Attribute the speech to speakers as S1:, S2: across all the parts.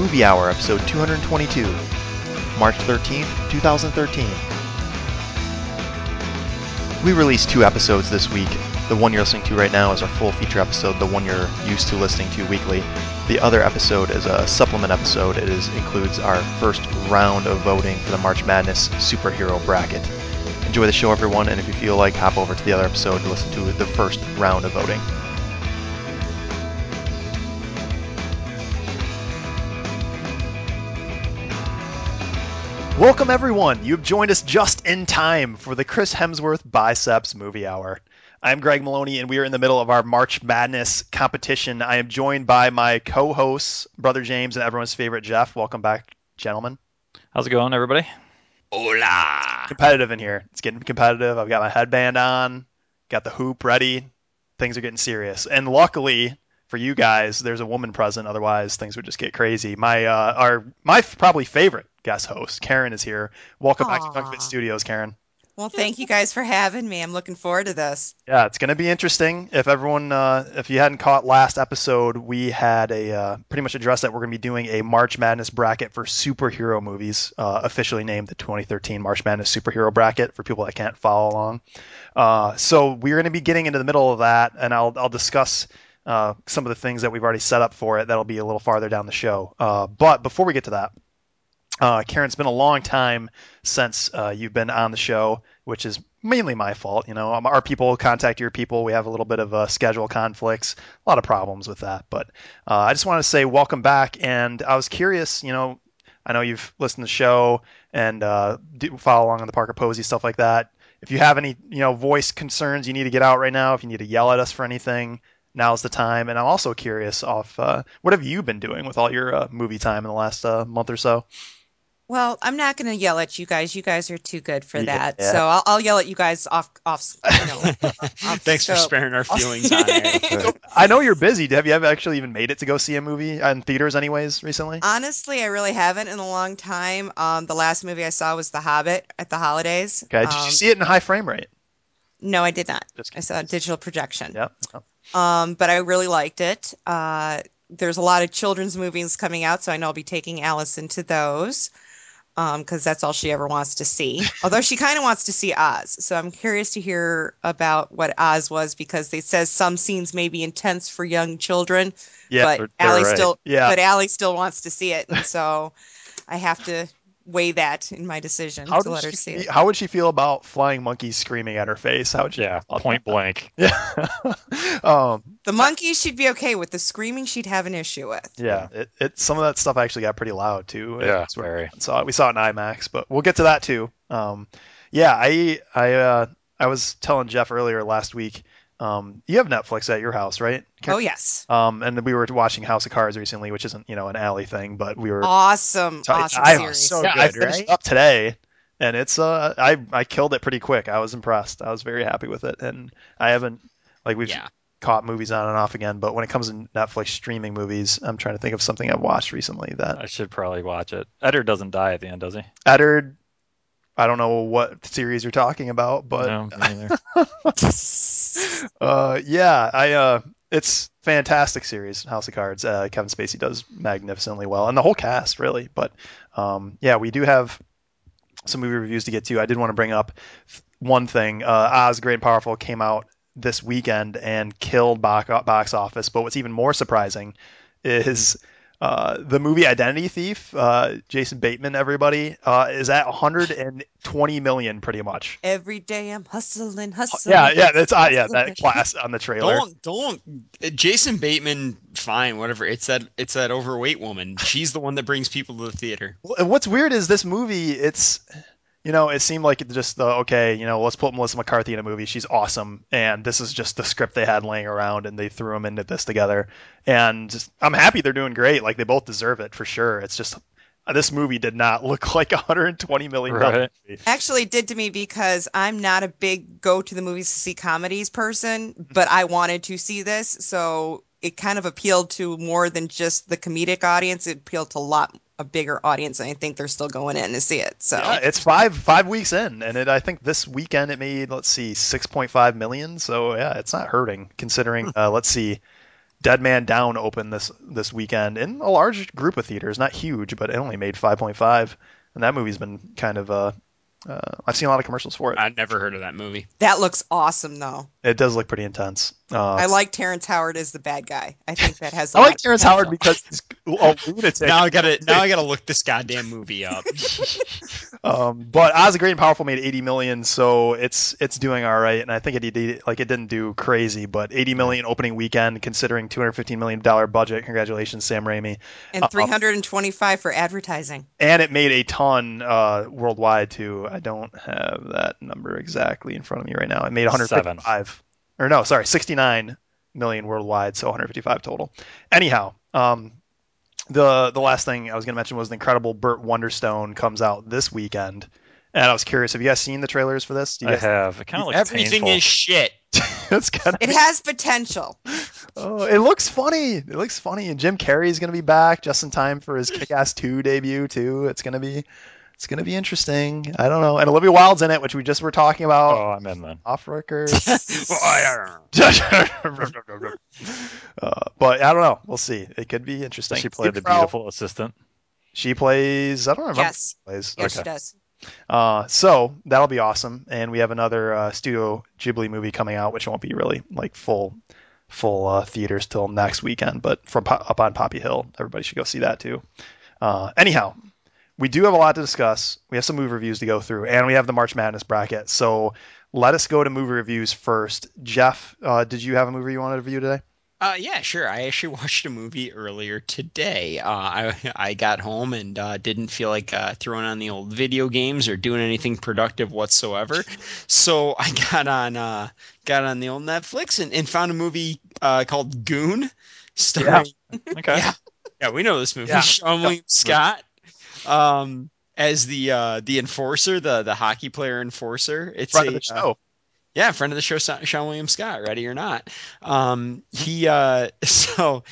S1: Movie Hour, episode 222, March 13th, 2013. We released two episodes this week. The one you're listening to right now is our full feature episode, the one you're used to listening to weekly. The other episode is a supplement episode. It is, includes our first round of voting for the March Madness superhero bracket. Enjoy the show, everyone, and if you feel like, hop over to the other episode to listen to the first round of voting. Welcome, everyone. You've joined us just in time for the Chris Hemsworth Biceps Movie Hour. I'm Greg Maloney, and we are in the middle of our March Madness competition. I am joined by my co hosts, Brother James, and everyone's favorite Jeff. Welcome back, gentlemen.
S2: How's it going, everybody?
S3: Hola.
S1: Competitive in here. It's getting competitive. I've got my headband on, got the hoop ready. Things are getting serious. And luckily for you guys, there's a woman present. Otherwise, things would just get crazy. My uh, our my probably favorite guest host, Karen, is here. Welcome back to
S4: Aw.
S1: Studios, Karen.
S4: Well, thank you guys for having me. I'm looking forward to this.
S1: Yeah, it's going to be interesting. If everyone, uh, if you hadn't caught last episode, we had a uh, pretty much addressed that we're going to be doing a March Madness bracket for superhero movies, uh, officially named the 2013 March Madness superhero bracket for people that can't follow along. Uh, so we're going to be getting into the middle of that, and I'll I'll discuss. Uh, some of the things that we've already set up for it that'll be a little farther down the show. Uh, but before we get to that, uh, Karen, it's been a long time since uh, you've been on the show, which is mainly my fault. You know, um, our people contact your people. We have a little bit of uh, schedule conflicts, a lot of problems with that. But uh, I just want to say welcome back. And I was curious, you know, I know you've listened to the show and uh, follow along on the Parker Posey stuff like that. If you have any, you know, voice concerns you need to get out right now, if you need to yell at us for anything, now's the time. And I'm also curious off uh, what have you been doing with all your uh, movie time in the last uh, month or so?
S4: Well, I'm not going to yell at you guys. You guys are too good for
S1: Yeah.
S4: that. So I'll, I'll yell at you guys off, off. You know, off
S3: Thanks for sparing our feelings on air.
S1: I know you're busy. Have you ever actually even made it to go see a movie in theaters, anyways, recently?
S4: Honestly, I really haven't in a long time. Um, the last movie I saw was The Hobbit at the holidays.
S1: Okay. Did
S4: Um,
S1: you see it in high frame rate?
S4: No, I did not. I saw a digital projection.
S1: Yeah.
S4: Um, but I really liked it. Uh, there's a lot of children's movies coming out, so I know I'll be taking Allison to those because that's all she ever wants to see. Although she kind of wants to see Oz, so I'm curious to hear about what Oz was because they says some scenes may be intense for young children,
S1: Yeah.
S4: but Allie
S1: right.
S4: still,
S1: Yeah.
S4: but Allie still wants to see it, and so I have to weigh that in my decision
S1: How,
S4: to
S1: did
S4: let her
S1: she
S4: see
S1: fe-
S4: it.
S1: how would she feel about flying monkeys screaming at her face? How would she
S2: Yeah,
S1: feel about
S2: point blank.
S1: Yeah. um,
S4: The monkeys she'd be okay with. The screaming she'd have an issue with.
S1: yeah. It, it some of that stuff actually got pretty loud too.
S2: Yeah,
S1: It's where-
S2: very.
S1: saw it. We saw it in IMAX, but we'll get to that too. Um, yeah, I I uh, I was telling Jeff earlier last week. Um, you have Netflix at your house, right?
S4: Oh yes.
S1: Um, and we were watching House of Cards recently, which isn't you know an alley thing, but we were.
S4: Awesome,
S1: So I-
S4: awesome
S1: I-
S4: series.
S3: so
S1: yeah, I
S3: good,
S1: finished
S3: right?
S1: up today, and it's uh I I killed it pretty quick. I was impressed. I was very happy with it, and I haven't like we've
S3: Yeah.
S1: caught movies on and off again, but when it comes to Netflix streaming movies, I'm trying to think of something I've watched recently that
S2: I should probably watch it. Eddard doesn't die at the end, does he?
S1: Eddard. I don't know what series you're talking about, but
S2: no, me neither.
S1: uh, yeah, I uh, it's fantastic series, House of Cards. Uh, Kevin Spacey does magnificently well, and the whole cast really. But um, yeah, we do have some movie reviews to get to. I did want to bring up one thing. Uh, Oz, Great and Powerful came out this weekend and killed box box office. But what's even more surprising is. Uh, the movie Identity Thief, uh, Jason Bateman, everybody, uh, is at 120 million pretty much.
S4: Every day I'm hustling, hustling.
S1: Yeah, yeah, that's uh, yeah, that class on the trailer.
S3: Don't don't Jason Bateman fine whatever it's that it's that overweight woman she's the one that brings people to the theater
S1: Well, What's weird is this movie. It's you know, it seemed like just the okay, you know, let's put Melissa McCarthy in a movie. She's awesome, and this is just the script they had laying around, and they threw them into this together. And just, I'm happy they're doing great. Like they both deserve it for sure. It's just uh, this movie did not look like a 120 million dollar
S2: Right.
S1: movie.
S4: Actually, it did to me because I'm not a big go to the movies to see comedies person, but I wanted to see this, so it kind of appealed to more than just the comedic audience. It appealed to a lot a bigger audience, and I think they're still going in to see it. So
S1: Yeah, it's five five weeks in, and it I think this weekend it made let's see 6.5 million. So yeah, it's not hurting considering. Uh, let's see. Dead Man Down opened this this weekend in a large group of theaters, not huge, but it only made 5.5, and that movie's been kind of uh, uh, I've seen a lot of commercials for it.
S3: I'd never heard of that movie.
S4: That looks awesome, though.
S1: It does look pretty intense. Uh,
S4: I like Terrence Howard as the bad guy. I think that has. a
S1: I
S4: lot
S1: like Terrence
S4: potential.
S1: Howard because he's a lunatic.
S3: Now I gotta now I gotta look this goddamn movie up.
S1: Um, but Oz the Great and Powerful made 80 million, so it's it's doing all right. And I think it did like it didn't do crazy, but 80 million opening weekend considering 215 million dollar budget. Congratulations, Sam Raimi.
S4: and
S1: Uh,
S4: 325 for advertising.
S1: And it made a ton uh, worldwide too. I don't have that number exactly in front of me right now. It made 155, or no, sorry, 69 million worldwide, so 155 total. Anyhow, um, the the last thing I was going to mention was the incredible Burt Wonderstone comes out this weekend, and I was curious. Have you guys seen the trailers for this? Do you
S2: I
S1: guys?
S2: have. It kind of looks
S3: Everything
S2: painful.
S3: is shit.
S1: it's kind of.
S4: It has potential.
S1: Oh, it looks funny. It looks funny, and Jim Carrey's going to be back just in time for his Kick-Ass 2 debut too. It's going to be. It's going to be interesting. I don't know. And Olivia Wilde's in it, which we just were talking about
S2: Oh, I'm in then.
S1: off record.
S3: Well, I don't know.
S1: uh, but I don't know. We'll see. It could be interesting.
S2: She played the
S1: Steve
S2: beautiful assistant.
S1: She plays. I don't remember.
S4: Yes.
S1: She plays.
S4: Yes, she does.
S1: Uh, so that'll be awesome. And we have another uh, Studio Ghibli movie coming out, which won't be really like full full uh, theaters till next weekend. But from up on Poppy Hill, everybody should go see that too. Uh, anyhow, we do have a lot to discuss. We have some movie reviews to go through, and we have the March Madness bracket. So let us go to movie reviews first. Jeff, uh, did you have a movie you wanted to review today?
S3: Uh, yeah, sure. I actually watched a movie earlier today. Uh, I I got home and uh, didn't feel like uh, throwing on the old video games or doing anything productive whatsoever. So I got on uh, got on the old Netflix and, and found a movie uh, called Goon, starring
S2: Okay.
S3: Yeah. yeah, we know this movie.
S1: Yeah.
S3: Seann William Scott, um, as the uh, the enforcer, the the hockey player enforcer. It's
S1: Front
S3: a
S1: of the
S3: uh, yeah, friend of the show, Seann William Scott, ready or not. Um, he uh, so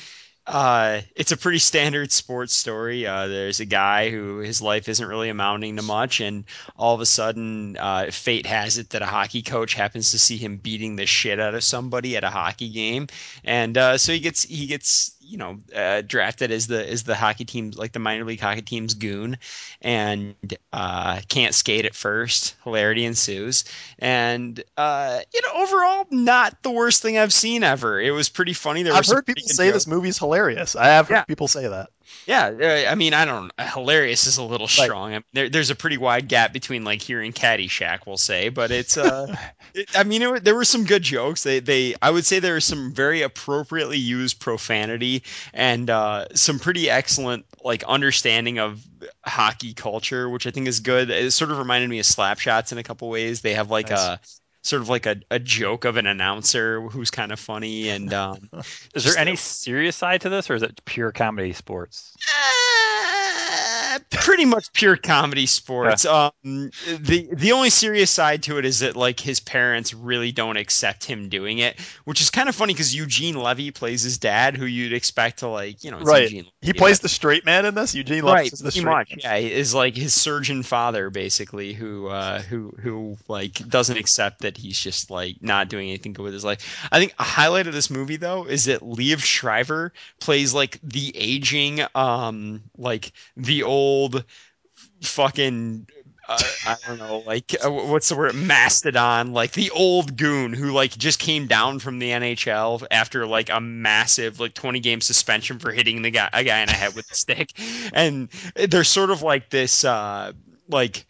S3: uh, it's a pretty standard sports story. Uh, there's a guy who his life isn't really amounting to much, and all of a sudden, uh, fate has it that a hockey coach happens to see him beating the shit out of somebody at a hockey game, and uh, so he gets he gets you know uh, drafted as the as the hockey team like the minor league hockey team's goon, and uh, can't skate at first. Hilarity ensues, and uh, you know overall not the worst thing I've seen ever. It was pretty funny. There
S1: I've heard people say
S3: jokes.
S1: this movie's hilarious. I have heard
S3: Yeah.
S1: people say that.
S3: Yeah, uh, I mean, I don't. Hilarious is a little strong. I mean, there, there's a pretty wide gap between like here and Caddyshack, we'll say, but it's. Uh, it, I mean, it, there were some good jokes. They, they, I would say there was some very appropriately used profanity and uh, some pretty excellent like understanding of hockey culture, which I think is good. It sort of reminded me of Slapshots in a couple ways. They have like
S1: Nice.
S3: A sort of like a, a joke of an announcer who's kind of funny and. Um,
S2: Is there any serious side to this, or is it pure comedy sports?
S3: Uh, pretty much pure comedy sports. Um, the the only serious side to it is that like his parents really don't accept him doing it, which is kind of funny because Eugene Levy plays his dad, who you'd expect to like you know
S1: Right.
S3: Eugene
S1: He
S3: Levy,
S1: plays
S3: but-
S1: the straight man in this. Eugene Levy
S3: right
S1: is the straight
S3: much
S1: man.
S3: yeah is like his surgeon father basically who uh who who like doesn't accept that he's just like not doing anything good with his life i think a highlight of this movie though is that Liev Schreiber plays like the aging um like the old fucking uh, I don't know, like uh, what's the word? Mastodon, like the old goon who like just came down from the NHL after like a massive like 20 game suspension for hitting the guy a guy in the head with a stick, and they're sort of like this uh like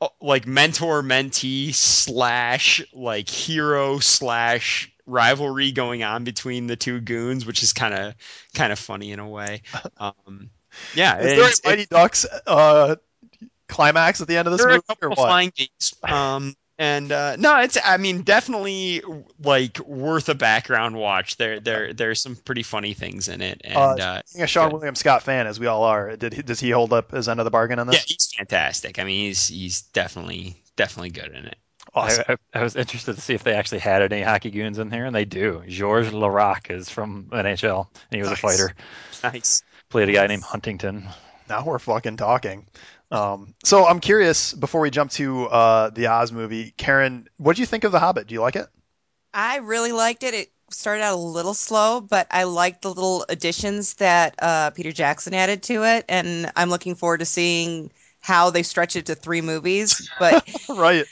S3: uh, like mentor mentee slash like hero slash rivalry going on between the two goons, which is kind of kind of funny in a way. Um, yeah,
S1: Is
S3: it's-
S1: there a Mighty Ducks uh, climax at the end of this
S3: there are
S1: movie,
S3: a
S1: or
S3: couple
S1: what?
S3: flying games. Um, and uh, no, it's I mean definitely like worth a background watch. There there there's some pretty funny things in it, and
S1: Uh,
S3: uh,
S1: Being a Seann
S3: good.
S1: William Scott fan, as we all are, did he, does he hold up his end of the bargain on this?
S3: yeah, he's fantastic. I mean, he's he's definitely definitely good in it.
S1: awesome.
S2: I, I, I was interested to see if they actually had any hockey goons in here, and they do. Georges Laraque is from NHL, and he was
S3: Nice.
S2: a fighter.
S3: Nice.
S2: Played a guy named Huntington.
S1: now we're fucking talking. Um, so I'm curious before we jump to uh, the Oz movie, Karen, what do you think of The Hobbit? Do you like it?
S4: I really liked it. It started out a little slow, but I liked the little additions that uh, Peter Jackson added to it, and I'm looking forward to seeing how they stretch it to three movies. But
S1: right.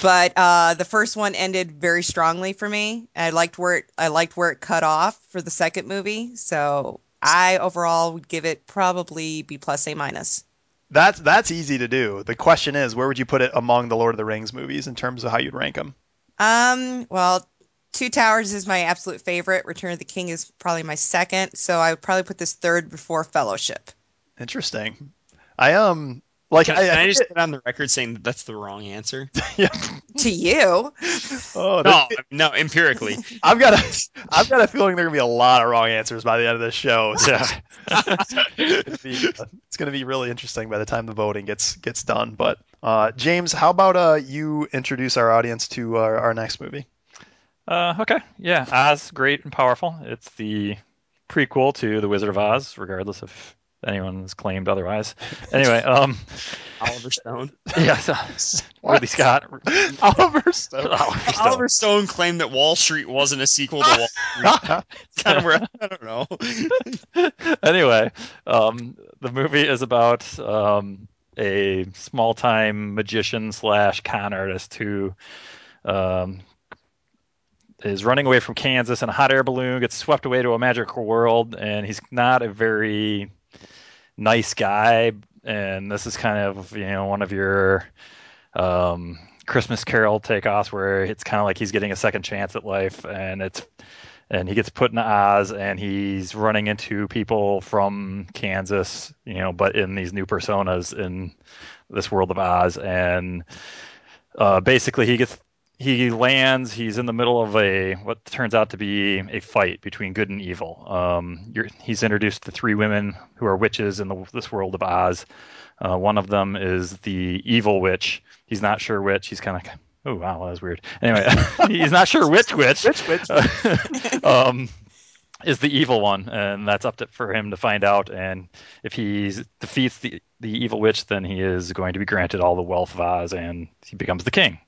S4: but uh, the first one ended very strongly for me. I liked where it, I liked where it cut off for the second movie. So I overall would give it probably B plus A minus.
S1: That's that's easy to do. The question is, where would you put it among the Lord of the Rings movies in terms of how you'd rank them?
S4: Um, well, Two Towers is my absolute favorite. Return of the King is probably my second. So I would probably put this third before Fellowship.
S1: Interesting. I um like
S3: Can,
S1: I,
S3: can I,
S1: I
S3: just
S1: think
S3: get on the record saying that that's the wrong answer?
S1: yeah.
S4: To you,
S1: Oh,
S3: No, no, empirically.
S1: I've got a I've got a feeling there are gonna be a lot of wrong answers by the end of this show. So it's, gonna be, uh, it's gonna be really interesting by the time the voting gets gets done. But uh, James, how about uh, you introduce our audience to our, our next movie?
S2: Uh, okay, yeah, Oz, great and powerful. It's the prequel to The Wizard of Oz, regardless if anyone's claimed otherwise. Anyway, um,
S3: Oliver Stone.
S2: yeah, so, Ridley Scott.
S1: Oliver Stone.
S2: Oliver Stone.
S3: Oliver Stone claimed that Wall Street wasn't a sequel to Wall Street. kind of where I don't know.
S2: anyway, um, the movie is about um, a small-time magician slash con artist who um, is running away from Kansas in a hot air balloon, gets swept away to a magical world, and he's not a very nice guy. And this is kind of you know one of your um, Christmas Carol takeoffs where it's kind of like he's getting a second chance at life, and it's and he gets put in Oz, and he's running into people from Kansas, you know, but in these new personas in this world of Oz, and uh, basically he gets he lands. He's in the middle of a what turns out to be a fight between good and evil. Um, you're, he's introduced to three women who are witches in the, this world of Oz. Uh, one of them is the evil witch. He's not sure which. He's kind of oh wow, that was weird. Anyway, he's not sure which witch.
S1: Which which?
S2: um, is the evil one, and that's up to, for him to find out. And if he defeats the the evil witch, then he is going to be granted all the wealth of Oz, and he becomes the king.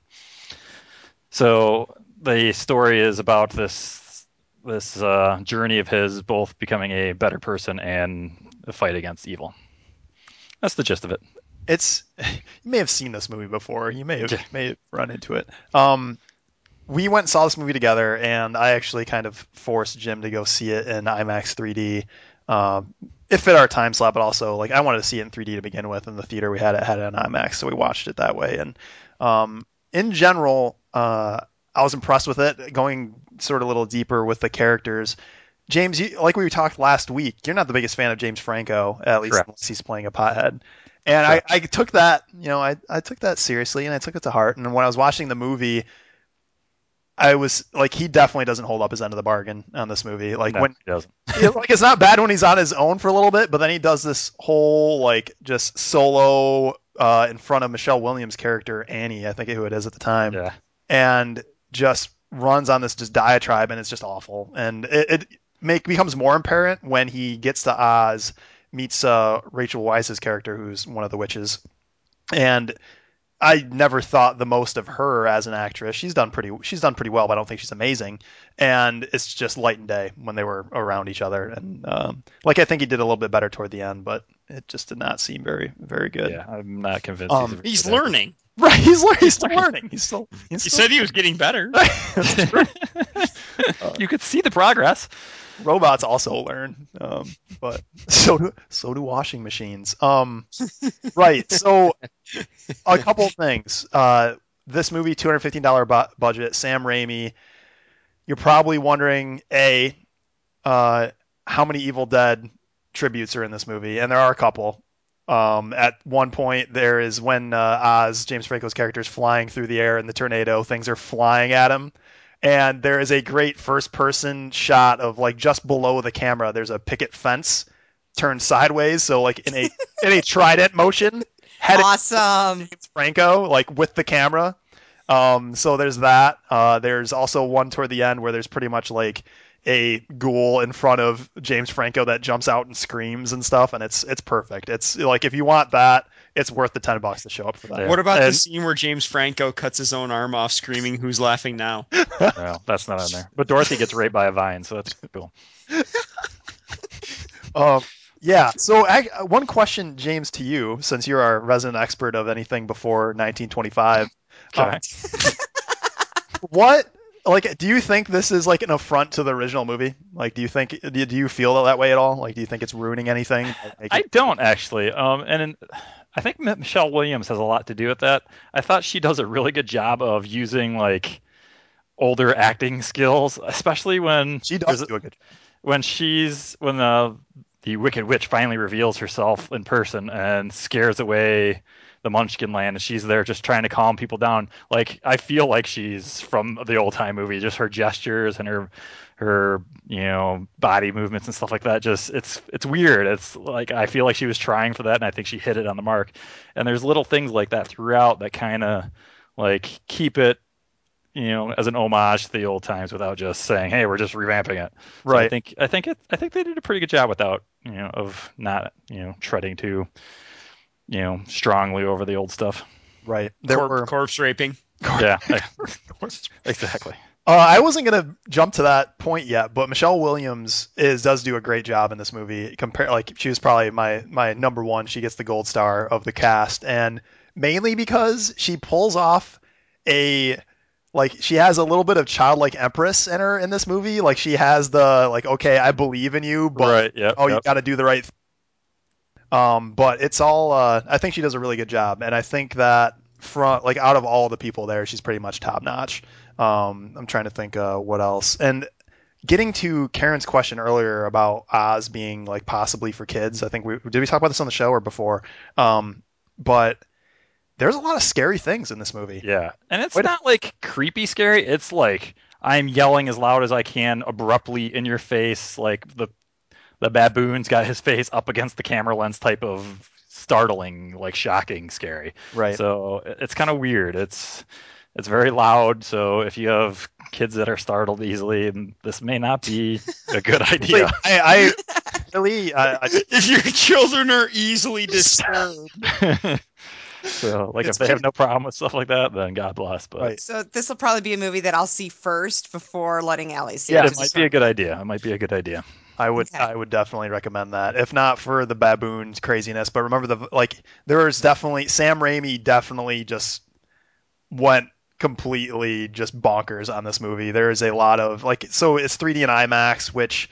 S2: So the story is about this this uh, journey of his, both becoming a better person and a fight against evil. That's the gist of it.
S1: it's you may have seen this movie before. You may have
S2: Yeah.
S1: may have run into it. Um, we went and saw this movie together, and I actually kind of forced Jim to go see it in IMAX 3D. Um, it fit our time slot, but also like I wanted to see it in 3D to begin with, and the theater we had it had it on IMAX, so we watched it that way. And um, in general, uh, I was impressed with it. Going sort of a little deeper with the characters. James, you, like we talked last week, you're not the biggest fan of James Franco, at least
S2: Correct.
S1: unless he's playing a pothead. And I, I took that, you know, I, I took that seriously and I took it to heart. And when I was watching the movie, I was like, he definitely doesn't hold up his end of the bargain on this movie. Like
S2: No,
S1: when,
S2: he doesn't.
S1: it- like it's not bad when he's on his own for a little bit, but then he does this whole like just solo uh, in front of Michelle Williams' character Annie, I think who it is at the time,
S2: Yeah.
S1: And just runs on this just diatribe, and it's just awful. And it, it make becomes more apparent when he gets to Oz, meets uh, Rachel Weisz's character, who's one of the witches, and I never thought the most of her as an actress. She's done pretty she's done pretty well, but I don't think she's amazing. And it's just light and day when they were around each other. And um, like I think he did a little bit better toward the end, but it just did not seem very very good.
S2: Yeah, I'm not convinced.
S1: Um,
S2: he's,
S3: He's learning.
S1: Right? He's learning. He's still learning. He's still. He's
S3: He
S1: still,
S3: said he was getting better.
S2: you could see the progress.
S1: robots also learn, um, but so do so do washing machines. Um, right. So a couple of things. Uh, this movie, two hundred fifteen dollar bu- budget. Sam Raimi. You're probably wondering, a, uh, how many Evil Dead tributes are in this movie, and there are a couple. Um, at one point, there is when uh, Oz, James Franco's character, is flying through the air in the tornado. Things are flying at him, and there is a great first-person shot of like just below the camera. There's a picket fence turned sideways, so like in a in a trident motion, headed
S4: awesome.
S1: James Franco, like with the camera. Um, so there's that. Uh, there's also one toward the end where there's pretty much like a ghoul in front of James Franco that jumps out and screams and stuff, and it's it's perfect. It's like if you want that, it's worth the ten bucks to show up for that.
S2: Yeah.
S3: What about the scene where James Franco cuts his own arm off, screaming, "Who's laughing now?"
S2: Well, that's not on there. But Dorothy gets raped by a vine, so that's cool.
S1: Um, yeah. So I, one question, James, to you, since you're our resident expert of anything before 1925.
S2: Okay.
S1: Um, what like do you think this is like an affront to the original movie? Like, do you think do do you feel that way at all? Like, do you think it's ruining anything?
S2: I don't actually. Um, and in, I think Michelle Williams has a lot to do with that. I thought she does a really good job of using like older acting skills, especially when
S1: she does do a good.
S2: when she's when the the Wicked Witch finally reveals herself in person and scares away the Munchkin Land, and she's there just trying to calm people down. Like I feel like she's from the old time movie. Just her gestures and her her you know body movements and stuff like that. Just it's it's weird. It's like I feel like she was trying for that, and I think she hit it on the mark. And there's little things like that throughout that kind of like keep it you know as an homage to the old times without just saying hey we're just revamping it so I
S1: Right.
S2: think I think it I think they did a pretty good job without you know of not you know treading too you know strongly over the old stuff.
S1: Right. There
S3: Corp-
S1: were.
S3: corpse raping.
S2: Yeah, exactly.
S1: Uh, I wasn't gonna jump to that point yet, but Michelle Williams is does do a great job in this movie. Compare like she was probably my my number one. She gets the gold star of the cast, and mainly because she pulls off a like she has a little bit of childlike empress in her in this movie. Like she has the like okay, I believe in you, but
S2: right. Yeah.
S1: oh, you got to do the right. Thing. Um, but it's all. Uh, I think she does a really good job, and I think that from like out of all the people there, she's pretty much top notch. Um, I'm trying to think uh, what else. And getting to Karen's question earlier about Oz being like possibly for kids, I think we did we talk about this on the show or before. Um, but there's a lot of scary things in this movie.
S2: Yeah, and it's
S1: Wait
S2: not like creepy scary. It's like I'm yelling as loud as I can, abruptly in your face. Like the the baboon's got his face up against the camera lens, type of startling, like shocking, scary.
S1: Right.
S2: So it's kind of weird. It's it's very loud. So if you have kids that are startled easily, then this may not be a good idea.
S1: Like, I, I really, I, I,
S3: If your children are easily disturbed,
S2: so like
S1: It's
S2: if they have no problem with stuff like that, then God bless. But
S1: Right.
S4: So this will probably be a movie that I'll see first before letting Allie see it.
S1: Yeah,
S4: it.
S2: it might be a good idea. It might be a good idea.
S1: I would
S4: Okay.
S1: I would definitely recommend that. If not for the baboons craziness, but remember the like there was definitely Sam Raimi definitely just went completely just bonkers on this movie. There is a lot of like so it's 3D and IMAX, which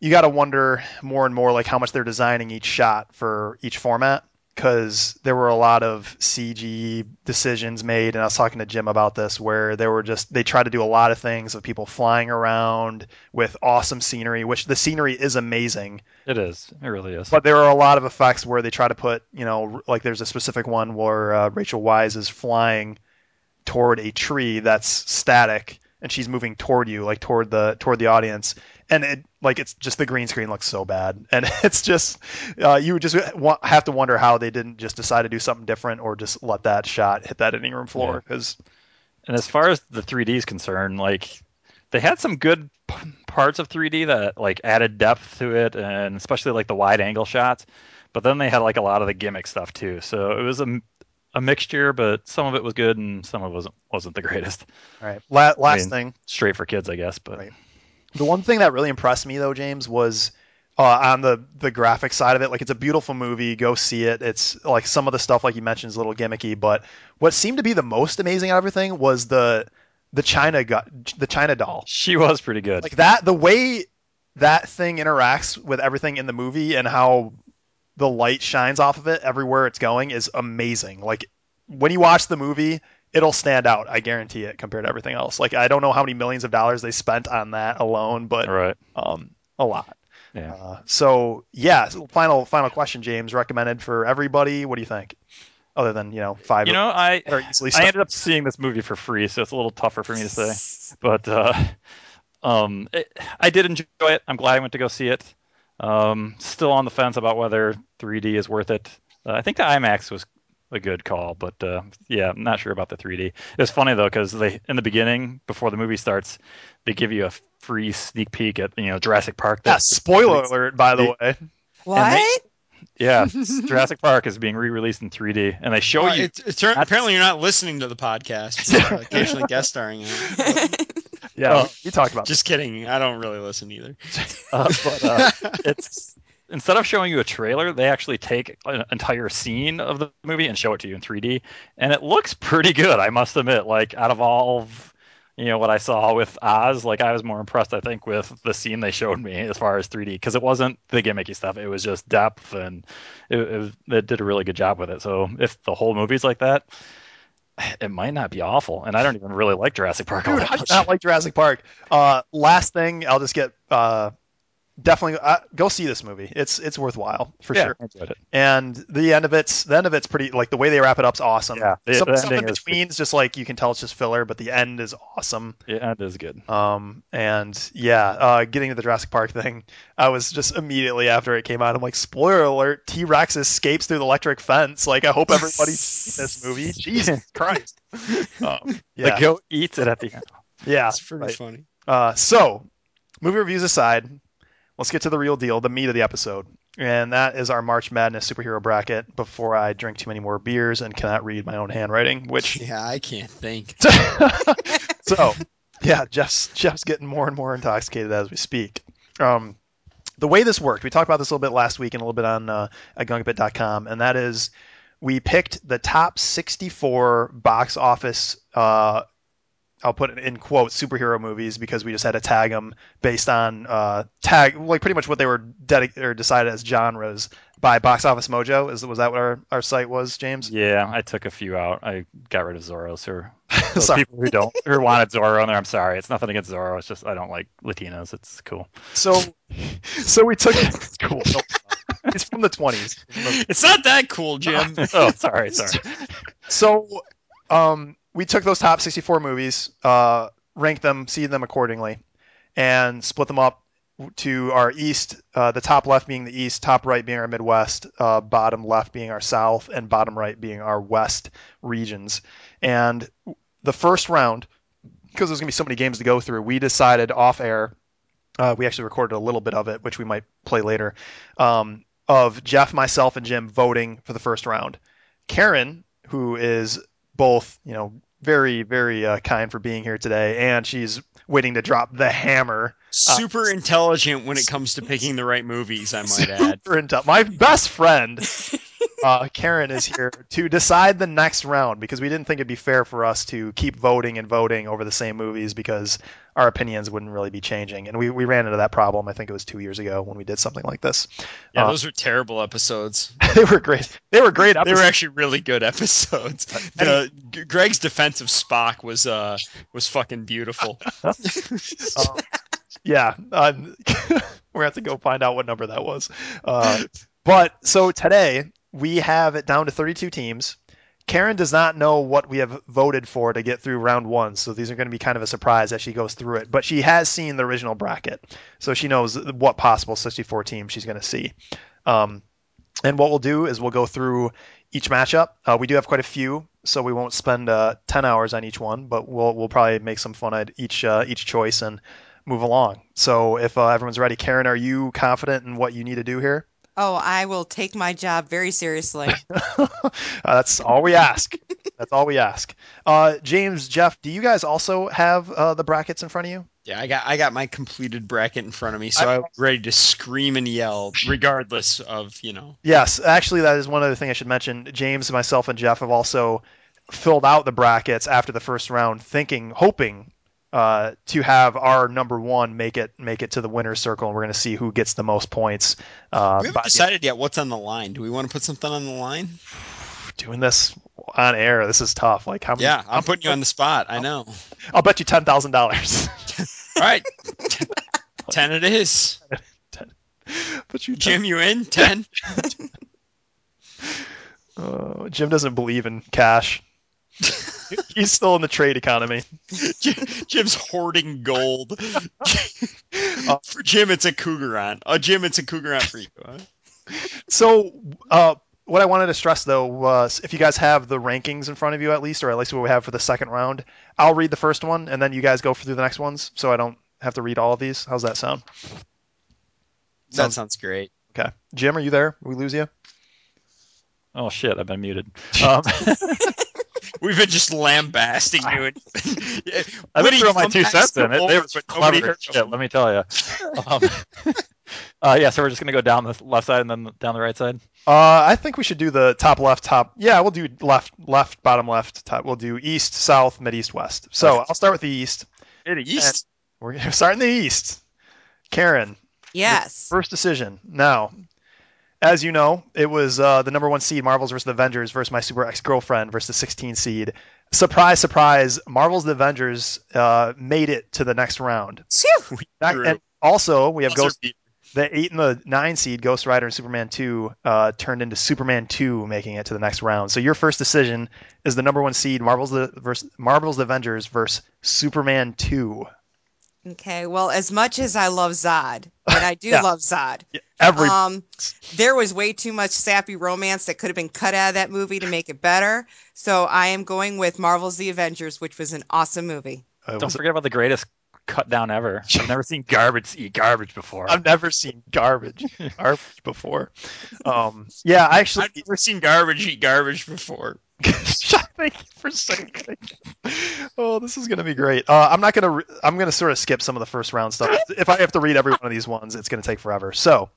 S1: you got to wonder more and more like how much they're designing each shot for each format because there were a lot of CG decisions made, and I was talking to Jim about this, where they were just they tried to do a lot of things of people flying around with awesome scenery, which the scenery is amazing,
S2: It is. It really is.
S1: but there are a lot of effects where they try to put, you know, like there's a specific one where uh, Rachel Weisz is flying toward a tree that's static, and she's moving toward you, like toward the toward the audience, and it like it's just the green screen looks so bad, and it's just uh, you just have to wonder how they didn't just decide to do something different or just let that shot hit that editing room floor because
S2: And as far as the 3D is concerned, like they had some good p- parts of 3D that like added depth to it, and especially like the wide angle shots. But then they had like a lot of the gimmick stuff too. So it was a, a mixture, but some of it was good and some of it wasn't wasn't the greatest.
S1: all right. La- last
S2: mean-
S1: thing,
S2: Straight for kids, I guess. But
S1: Right. The one thing that really impressed me though, James, was uh, on the the graphic side of it. Like it's a beautiful movie. Go see it. It's like some of the stuff, like you mentioned, is a little gimmicky. But what seemed to be the most amazing out of everything was the the China gu- the China doll.
S2: she was pretty good.
S1: Like that, the way that thing interacts with everything in the movie and how the light shines off of it everywhere it's going is amazing. Like when you watch the movie, it'll stand out. I guarantee it compared to everything else. Like I don't know how many millions of dollars they spent on that alone, but
S2: right.
S1: um, a lot.
S2: Yeah.
S1: Uh, so yeah, so final final question, James. Recommended for everybody. What do you think? Other than you know five
S2: You know, I
S1: easily
S2: I
S1: stuck.
S2: ended up seeing this movie for free, so it's a little tougher for me to say. But uh, um, it, I did enjoy it. I'm glad I went to go see it. Um, still on the fence about whether 3D is worth it. Uh, I think the IMAX was a good call. But uh, yeah, I'm not sure about the 3D. It's funny though because they in the beginning before the movie starts, they give you a free sneak peek at you know Jurassic Park.
S1: Yeah,
S2: that-
S1: spoiler alert, by the way.
S4: What?
S2: yeah, Jurassic Park is being re-released in 3D, and they show
S3: Well,
S2: you.
S3: it, it turn, apparently, you're not listening to the podcast. You're occasionally guest starring. in it.
S1: Yeah,
S2: Oh.
S1: we talked about
S3: Just kidding. I don't really listen either.
S2: Uh, but uh, it's instead of showing you a trailer, they actually take an entire scene of the movie and show it to you in 3D, and it looks pretty good. I must admit, like out of all of you know what I saw with Oz, like I was more impressed, I think, with the scene they showed me as far as 3D because it wasn't the gimmicky stuff; it was just depth, and it, it, was, it did a really good job with it. So if the whole movie's like that. It might not be awful, and I don't even really like Jurassic Park.
S1: Dude, I do not like Jurassic Park. Uh, last thing, I'll just get uh, definitely uh, go see this movie. It's it's worthwhile for
S2: yeah,
S1: sure.
S2: I.
S1: And the end of it's the end of it's pretty like the way they wrap it up's awesome.
S2: Yeah, the-
S1: Some
S2: the
S1: stuff in
S2: ending is-
S1: between is just like you can tell it's just filler, but the end is awesome.
S2: Yeah, it is good.
S1: Um, and yeah, uh, getting to the Jurassic Park thing, I was just immediately after it came out, I'm like, spoiler alert: T Rex escapes through the electric fence. Like, I hope everybody's seen this movie. Jesus Christ! Um, yeah,
S2: The goat eats it at the end.
S1: yeah.
S3: It's pretty
S1: right.
S3: funny.
S1: Uh, so, movie reviews aside, let's get to the real deal, the meat of the episode. And that is our March Madness superhero bracket before I drink too many more beers and cannot read my own handwriting, which.
S3: Yeah, I can't think.
S1: so, yeah, Jeff's, Jeff's getting more and more intoxicated as we speak. Um, the way this worked, we talked about this a little bit last week and a little bit on uh, at and that is we picked the top 64 box office uh, I'll put it in quotes superhero movies because we just had to tag them based on uh, tag like pretty much what they were dedic- or decided as genres by Box Office Mojo. Is was that what our, our site was, James?
S2: Yeah, I took a few out. I got rid of Zorro. So
S1: Sorry.
S2: people who don't who wanted Zorro in there, I'm sorry. It's nothing against Zorro. It's just I don't like Latinos. It's cool.
S1: So so we took it's cool. It's from the 20s.
S3: It's not that cool, Jim.
S2: oh, sorry, sorry.
S1: So um, we took those top 64 movies, uh, ranked them, seeded them accordingly, and split them up to our east, uh, the top left being the east, top right being our Midwest, uh, bottom left being our South, and bottom right being our West regions. And the first round, because there's going to be so many games to go through, we decided off air. Uh, we actually recorded a little bit of it, which we might play later, um, of Jeff, myself, and Jim voting for the first round. Karen, who is both, you know, very, very uh, kind for being here today, and she's waiting to drop the hammer.
S3: Super intelligent when it comes to picking the right movies, I might add.
S1: Super into- My best friend, uh, Karen, is here to decide the next round because we didn't think it'd be fair for us to keep voting and voting over the same movies because our opinions wouldn't really be changing. And we, we ran into that problem, I think it was two years ago when we did something like this.
S3: Yeah,
S1: Uh,
S3: those were terrible episodes.
S1: they were great. They were great
S3: They were actually really good episodes. The, G- Greg's defense of Spock was uh was fucking beautiful.
S1: Um, yeah, um, we're gonna have to go find out what number that was. Uh, but so today we have it down to 32 teams. Karen does not know what we have voted for to get through round one, so these are going to be kind of a surprise as she goes through it. But she has seen the original bracket, so she knows what possible 64 teams she's going to see. Um, and what we'll do is we'll go through each matchup. Uh, we do have quite a few, so we won't spend uh, 10 hours on each one, but we'll we'll probably make some fun at each uh, each choice and move along. So if uh, everyone's ready, Karen, are you confident in what you need to do here?
S4: Oh, I will take my job very seriously.
S1: uh, that's all we ask. That's all we ask. Uh, James, Jeff, do you guys also have uh, the brackets in front of you?
S3: Yeah, I got I got my completed bracket in front of me, so
S1: I-
S3: I'm ready to scream and yell, regardless of you know.
S1: Yes, actually, that is one other thing I should mention. James, myself, and Jeff have also filled out the brackets after the first round, thinking, hoping uh, to have our number one make it make it to the winner's circle, and we're going to see who gets the most points. Uh,
S3: We haven't decided yet what's on the line. Do we want to put something on the line?
S1: doing this on air, this is tough. Like how many?
S3: Yeah, I'm putting you on the spot. I know.
S1: I'll bet you ten thousand dollars.
S3: All right, ten it is. ten.
S1: but you,
S3: Jim, you in? Ten.
S1: Uh, Jim doesn't believe in cash. He's still in the trade economy.
S3: Jim's hoarding gold. for Jim, it's a cougar on. Oh, Jim, it's a cougar on for you. Huh?
S1: So, uh, what I wanted to stress though was if you guys have the rankings in front of you at least, or at least what we have for the second round, I'll read the first one and then you guys go through the next ones, so I don't have to read all of these. How's that sound?
S3: That
S1: Sounds-
S3: sounds great.
S1: Okay, Jim, are you there? We lose you?
S2: Oh shit, I've been muted. Um,
S3: We've been just lambasting you. And, Yeah,
S2: I've
S3: Woody,
S2: been throwing my two cents in. It, they were clever
S3: nobody
S2: as
S3: heard
S2: shit. Let me tell you. Um, uh, yeah, so we're just gonna go down the left side and then down the right side.
S1: Uh, I think we should do the top left, top. Yeah, we'll do left, left, bottom left. Top. We'll do east, south, mid, east, west. So
S2: Okay.
S1: I'll start with the east.
S3: East.
S1: We're gonna start in the east. Karen,
S4: Yes.
S1: first decision. Now, as you know, it was uh, the number one seed, Marvels versus the Avengers versus my super ex girlfriend versus the 16 seed. Surprise, surprise! Marvels the Avengers uh, made it to the next round. That- and also, we have
S3: Buzzer
S1: Ghost, the eight and the nine seed, Ghost Rider and Superman 2, uh, turned into Superman 2, making it to the next round. So your first decision is the number one seed, Marvels the versus Marvels the Avengers versus Superman 2.
S4: Okay. Well, as much as I love Zod, and I do
S1: Yeah.
S4: love Zod,
S1: Every
S4: um, there was way too much sappy romance that could have been cut out of that movie to make it better. So I am going with Marvel's The Avengers, which was an awesome movie.
S1: uh,
S2: Don't
S1: was-
S2: forget about the greatest cut down ever. I've never seen garbage eat garbage before.
S1: I've never seen garbage garbage before. Um, yeah, I actually
S3: I've never seen garbage eat garbage before.
S1: Thank you for saying. Oh, this is gonna be great. Uh, I'm not gonna. Re- I'm gonna sort of skip some of the first round stuff. If I have to read every one of these ones, it's gonna take forever. So,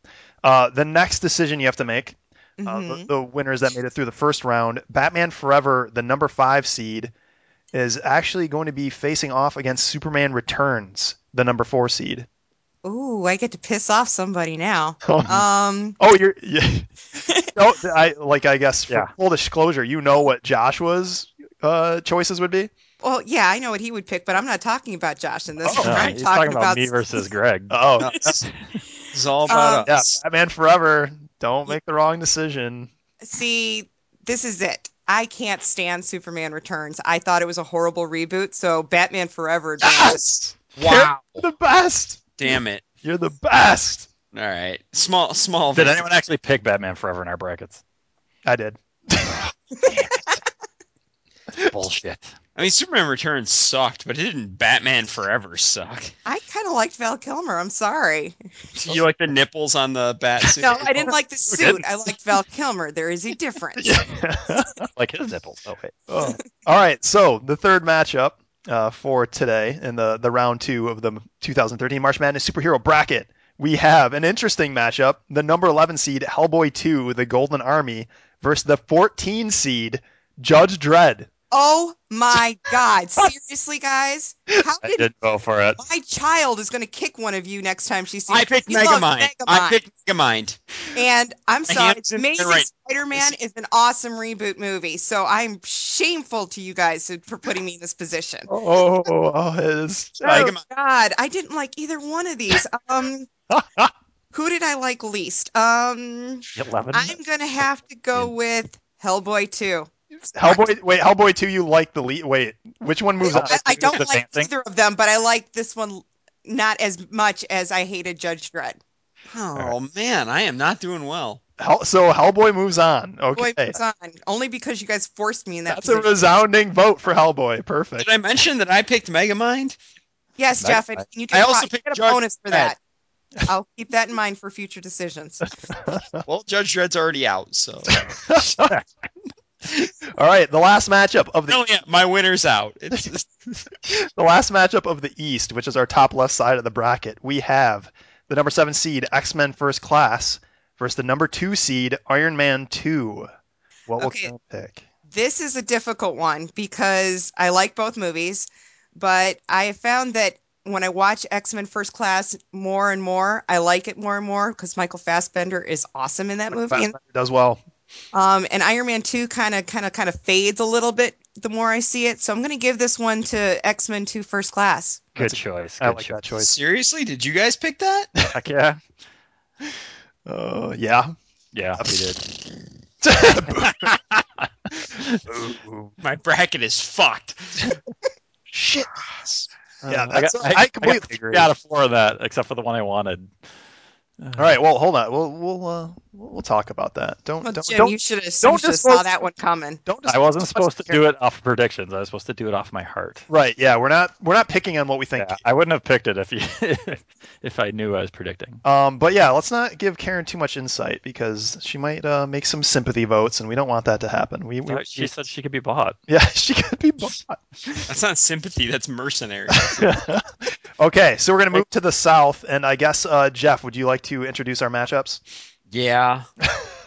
S1: uh, the next decision you have to make, uh, the,
S4: Mhm.
S1: the winners that made it through the first round, Batman Forever, the number five seed, is actually going to be facing off against Superman Returns, the number four seed.
S4: Ooh, I get to piss off somebody now. Um,
S1: Oh, you're. Yeah. no, I like. I guess
S2: Yeah.
S1: full disclosure, you know what Joshua's uh, choices would be.
S4: well, yeah, I know what he would pick, but I'm not talking about Josh in this
S1: Oh,
S4: one.
S2: No,
S4: I'm
S2: he's talking about, me versus Greg.
S1: Oh,
S3: No, it's, it's all about
S4: Um,
S1: yeah. Batman Forever. Don't make the wrong decision.
S4: See, this is it. I can't stand Superman Returns. I thought it was a horrible reboot, so Batman Forever. advances.
S1: Yes,
S3: Wow.
S1: The best.
S3: Damn it.
S1: You're the best.
S3: All right. Small, small.
S2: Did
S3: victory.
S2: anyone actually pick Batman Forever in our brackets?
S1: I did.
S2: Bullshit.
S3: I mean, Superman Returns sucked, but it didn't Batman Forever suck.
S4: I kind of liked Val Kilmer. I'm sorry.
S3: You like the nipples on the bat suit?
S4: No, I didn't like the suit. I liked Val Kilmer. There is a difference.
S2: Like his nipples. Oh wait.
S1: Oh. All right. So the third matchup uh, for today in the the round two of the 2013 March Madness superhero bracket, we have an interesting matchup: the number 11 seed Hellboy 2, the Golden Army, versus the 14 seed Judge Dredd.
S4: Oh my God! Seriously, guys, how
S2: I
S4: did
S2: did go for it.
S4: my child is going to kick one of you next time she sees?
S3: I picked
S4: He loves
S3: Megamind. I picked Megamind.
S4: And I'm
S3: My
S4: sorry, Amazing
S3: right.
S4: Spider-Man is an awesome reboot movie. So I'm shameful to you guys for putting me in this position.
S1: Oh, oh it is.
S4: Oh God, I didn't like either one of these. Um, who did I like least? Um,
S2: Eleven.
S4: I'm gonna have to go with Hellboy 2.
S1: Hellboy. Wait, Hellboy 2. You like the lead? Wait, which one moves
S4: I,
S1: on?
S4: I don't like
S2: dancing?
S4: either of them, but I like this one not as much as I hated Judge Dredd.
S3: Oh man, I am not doing well.
S1: Hell, so Hellboy moves on. Okay,
S4: Boy, it's on only because you guys forced me in that
S1: that's a resounding vote for Hellboy. Perfect.
S3: Did I mention that I picked Megamind?
S4: Yes,
S2: Nice.
S4: Jeff, and you
S3: I
S4: can,
S3: also
S4: you
S3: picked
S4: get a
S3: Judge
S4: bonus for
S3: Dredd.
S4: that. I'll keep that in mind for future decisions.
S3: Well, Judge Dredd's already out, so.
S1: All right, the last matchup of the
S3: oh yeah, my winner's out. It's
S1: the last matchup of the East, which is our top left side of the bracket. We have the number seven seed X Men First Class versus the number two seed Iron Man Two. What will
S4: Okay.
S1: Karen pick?
S4: this is a difficult one because I like both movies, but I have found that when I watch X Men First Class more and more, I like it more and more because Michael Fassbender is awesome in that movie.
S1: Fassbender does well.
S4: Um, and Iron Man Two kind of, kind of, kind of fades a little bit the more I see it. So I'm going to give this one to X Men Two First Class.
S2: Good
S1: That's a-
S2: choice.
S1: I
S2: Good
S1: like
S2: choice.
S1: that choice.
S3: seriously. Did you guys pick that?
S2: Heck yeah.
S1: Uh, yeah.
S2: Yeah, we did.
S3: My bracket is fucked.
S1: Shit.
S2: Uh,
S1: Yeah,
S2: I, got,
S1: I
S2: I, I
S1: completely
S2: got
S1: agree.
S2: three out of four of that, except for the one I wanted.
S1: All right. Well, hold on. We'll we'll uh, we'll we'll talk about that. Don't
S4: Well,
S1: don't
S4: Jim,
S1: don't,
S4: you should have
S1: don't
S4: saw that one coming.
S1: don't
S2: I wasn't
S1: discuss
S2: supposed to do it off predictions. I was supposed to do it off my heart.
S1: Right. Yeah. We're not we're not picking on what we think.
S2: Yeah, I wouldn't have picked it if you if I knew I was predicting.
S1: Um, but yeah, let's not give Karen too much insight because she might uh, make some sympathy votes, and we don't want that to happen. We, we
S2: She said she could be bought.
S1: yeah, she could be bought.
S3: That's not sympathy. That's mercenary.
S1: okay, so we're gonna move to the south, and I guess uh, Jeff, would you like to introduce our matchups?
S3: Yeah.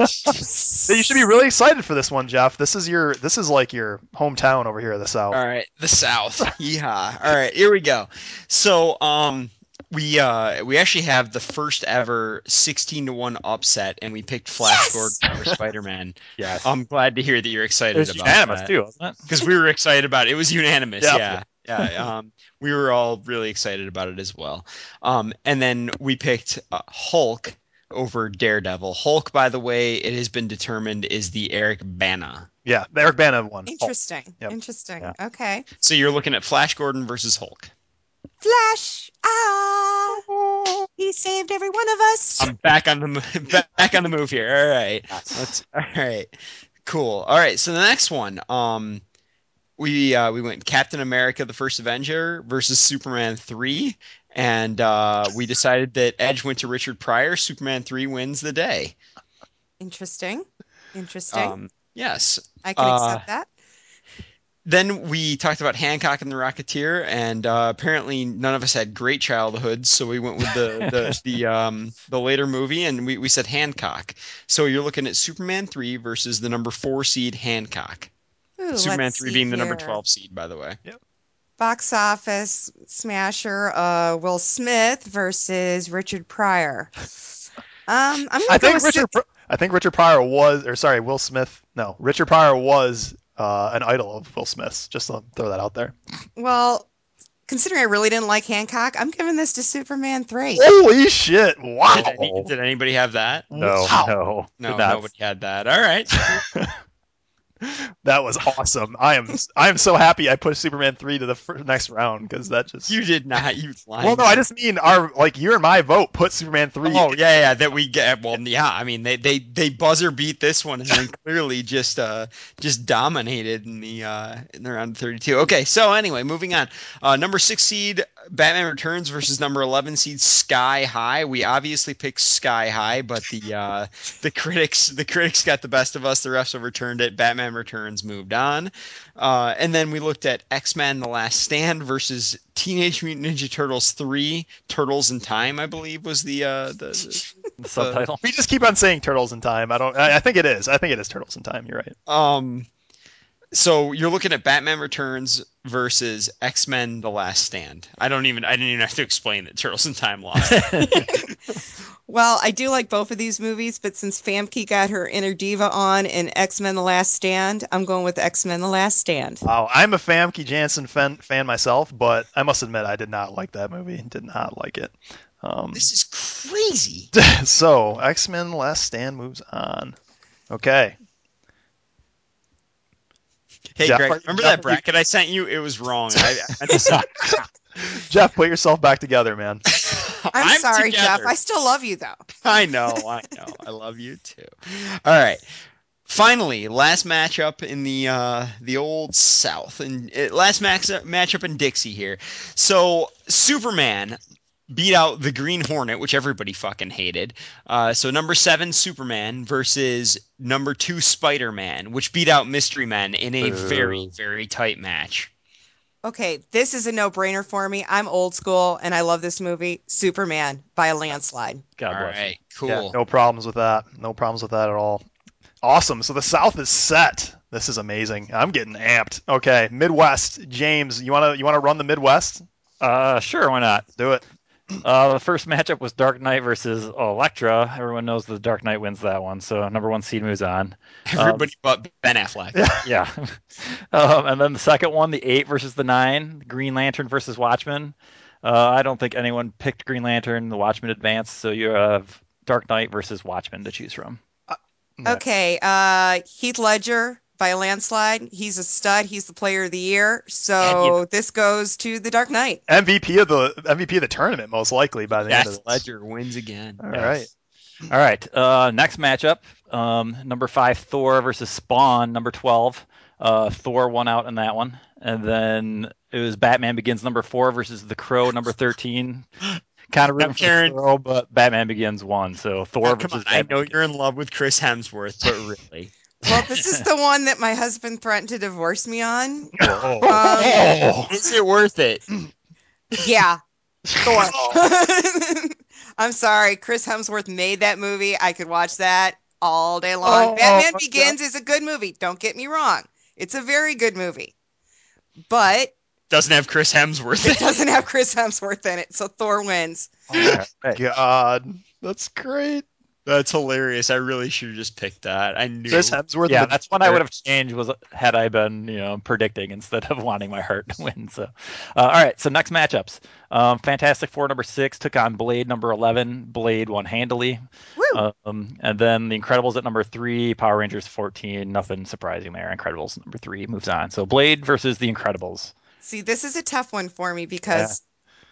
S1: So you should be really excited for this one, Jeff. This is your this is like your hometown over here in the south.
S3: All right, the South. Yeehaw. All right, here we go. So, um, we uh we actually have the first ever 16 to 1 upset and we picked Flash
S4: Yes!
S3: Gordon for Spider-Man.
S2: Yes.
S3: I'm glad to hear that you're excited
S2: it was
S3: about
S2: unanimous
S3: that.
S2: too, wasn't it?
S3: because we were excited about it. It was unanimous.
S1: Yeah.
S3: Yeah. Yeah. Um, we were all really excited about it as well. Um, and then we picked uh, Hulk over Daredevil. Hulk, by the way, it has been determined is the Eric Bana.
S1: Yeah, Eric Bana one.
S4: Interesting.
S1: Yep.
S4: Interesting.
S2: Yeah.
S4: Okay.
S3: So you're looking at Flash Gordon versus Hulk.
S4: Flash. Ah. He saved every one of us.
S3: I'm back on the back on the move here. All right. Let's. All right. Cool. All right. So the next one. Um, we uh, we went Captain America: The First Avenger versus Superman three, and uh, we decided that Edge went to Richard Pryor. Superman three wins the day.
S4: Interesting. Interesting.
S3: Um, yes.
S4: I can
S3: uh,
S4: accept that.
S3: Then we talked about Hancock and the Rocketeer, and uh, apparently none of us had great childhoods, so we went with the the the, um, the later movie, and we, we said Hancock. So you're looking at Superman three versus the number four seed Hancock.
S4: Ooh,
S3: Superman 3
S4: see
S3: being the number 12 seed, by the way.
S4: Box office smasher. Uh, Will Smith versus Richard Pryor. Um, I'm gonna
S1: I
S4: go
S1: think Richard. Pr- I think Richard Pryor was, or sorry, Will Smith. No, Richard Pryor was uh, an idol of Will Smith's. Just to throw that out there.
S4: Well, considering I really didn't like Hancock, I'm giving this to Superman 3.
S1: Holy shit! Wow.
S3: Did, did anybody have that?
S2: No,
S1: Wow.
S2: no,
S3: No, nobody had that. All right.
S1: That was awesome. I am I am so happy I pushed Superman three to the next round because that just.
S3: You did not. You lying.
S1: well, no, I just mean our like your and my vote put Superman three.
S3: Oh yeah, yeah, that we get. Well, yeah, I mean they they they buzzer beat this one and then clearly just uh just dominated in the uh in the round 32. Okay, so anyway, moving on. Uh, number six seed Batman Returns versus number 11 seed Sky High. We obviously picked Sky High, but the uh the critics the critics got the best of us. The refs overturned it. Batman Returns moved on. Uh, and then we looked at X Men: The Last Stand versus Teenage Mutant Ninja Turtles 3 Turtles in Time. I believe was the uh the,
S2: The subtitle.
S1: We just keep on saying Turtles in Time. I don't. I, I think it is. I think it is Turtles in Time. You're right.
S3: Um, so you're looking at Batman Returns versus X Men: The Last Stand. I don't even. I didn't even have to explain that Turtles in Time lost.
S4: Well, I do like both of these movies, but since Famke got her inner diva on in X Men The Last Stand, I'm going with X Men The Last Stand.
S1: Wow, I'm a Famke Janssen fan, fan myself, but I must admit I did not like that movie. Did not like it. Um,
S3: this is crazy.
S1: so X Men: the Last Stand moves on. Okay.
S3: Hey,
S1: Jeff,
S3: Greg, remember
S1: Jeff,
S3: that bracket I sent you? It was wrong. I, I just,
S1: Jeff, put yourself back together, man.
S4: I'm, sorry,
S3: together.
S4: Jeff. I still love you though.
S3: I know, I know. I love you too. All right. Finally, last matchup in the uh, the old South, and uh, last max- matchup in Dixie here. So Superman beat out the Green Hornet, which everybody fucking hated. Uh, so number seven Superman versus number two Spider Man, which beat out Mystery Men in a very very tight match.
S4: Okay, this is a no-brainer for me. I'm old school and I love this movie, Superman by a landslide.
S2: God
S3: All
S2: bless. you.
S3: right, cool.
S1: Yeah, no problems with that. No problems with that at all. Awesome. So the South is set. This is amazing. I'm getting amped. Okay, Midwest. James, you wanna you wanna run the Midwest?
S2: Uh, sure, why not?
S1: Do it.
S2: Uh, the first matchup was Dark Knight versus Elektra. Everyone knows the Dark Knight wins that one, so number one seed moves on.
S3: Everybody but Ben Affleck.
S2: Yeah. um, and then the second one, the eight versus the nine, Green Lantern versus Watchmen. Uh, I don't think anyone picked Green Lantern. The Watchmen advanced, so you have Dark Knight versus Watchmen to choose from.
S1: Next.
S4: Okay, uh, Heath Ledger by a landslide. He's a stud. He's the player of the year. So this goes to the Dark Knight.
S1: MVP of the MVP of the tournament, most likely by the end of
S3: Death
S1: this.
S3: Ledger wins again.
S1: All
S2: Yes.
S1: right.
S2: All right. Uh, next matchup, um, number five Thor versus Spawn, number twelve. Uh, Thor won out in that one, and then it was Batman Begins number four versus The Crow number thirteen. Kind of
S3: Now,
S2: rooting for
S3: Karen-
S2: The Crow, but Batman Begins won. So Thor
S3: Now,
S2: versus
S3: on, I know
S2: Begins.
S3: you're in love with Chris Hemsworth, but really.
S4: Well, this is the one that my husband threatened to divorce me on. Um,
S2: Oh.
S3: Is it worth it?
S4: yeah. Thor. I'm sorry. Chris Hemsworth made that movie. I could watch that all day long.
S1: Oh,
S4: Batman
S1: my
S4: Begins is a good movie. Don't get me wrong. It's a very good movie. But
S3: Doesn't have Chris Hemsworth.
S4: it doesn't have Chris Hemsworth in it. So Thor wins.
S2: All right.
S1: God, that's great.
S3: That's hilarious. I really should have just picked that. I knew.
S1: Chris Hemsworth.
S2: Yeah, that's one I would have changed was had I been, you know, predicting instead of wanting my heart to win. So, uh, all right. So next matchups, um, Fantastic Four number six took on Blade number eleven. Blade won handily,
S4: Woo!
S2: um, and then the Incredibles at number three, Power Rangers fourteen. Nothing surprising there. Incredibles number three moves on. So Blade versus the Incredibles.
S4: See, this is a tough one for me because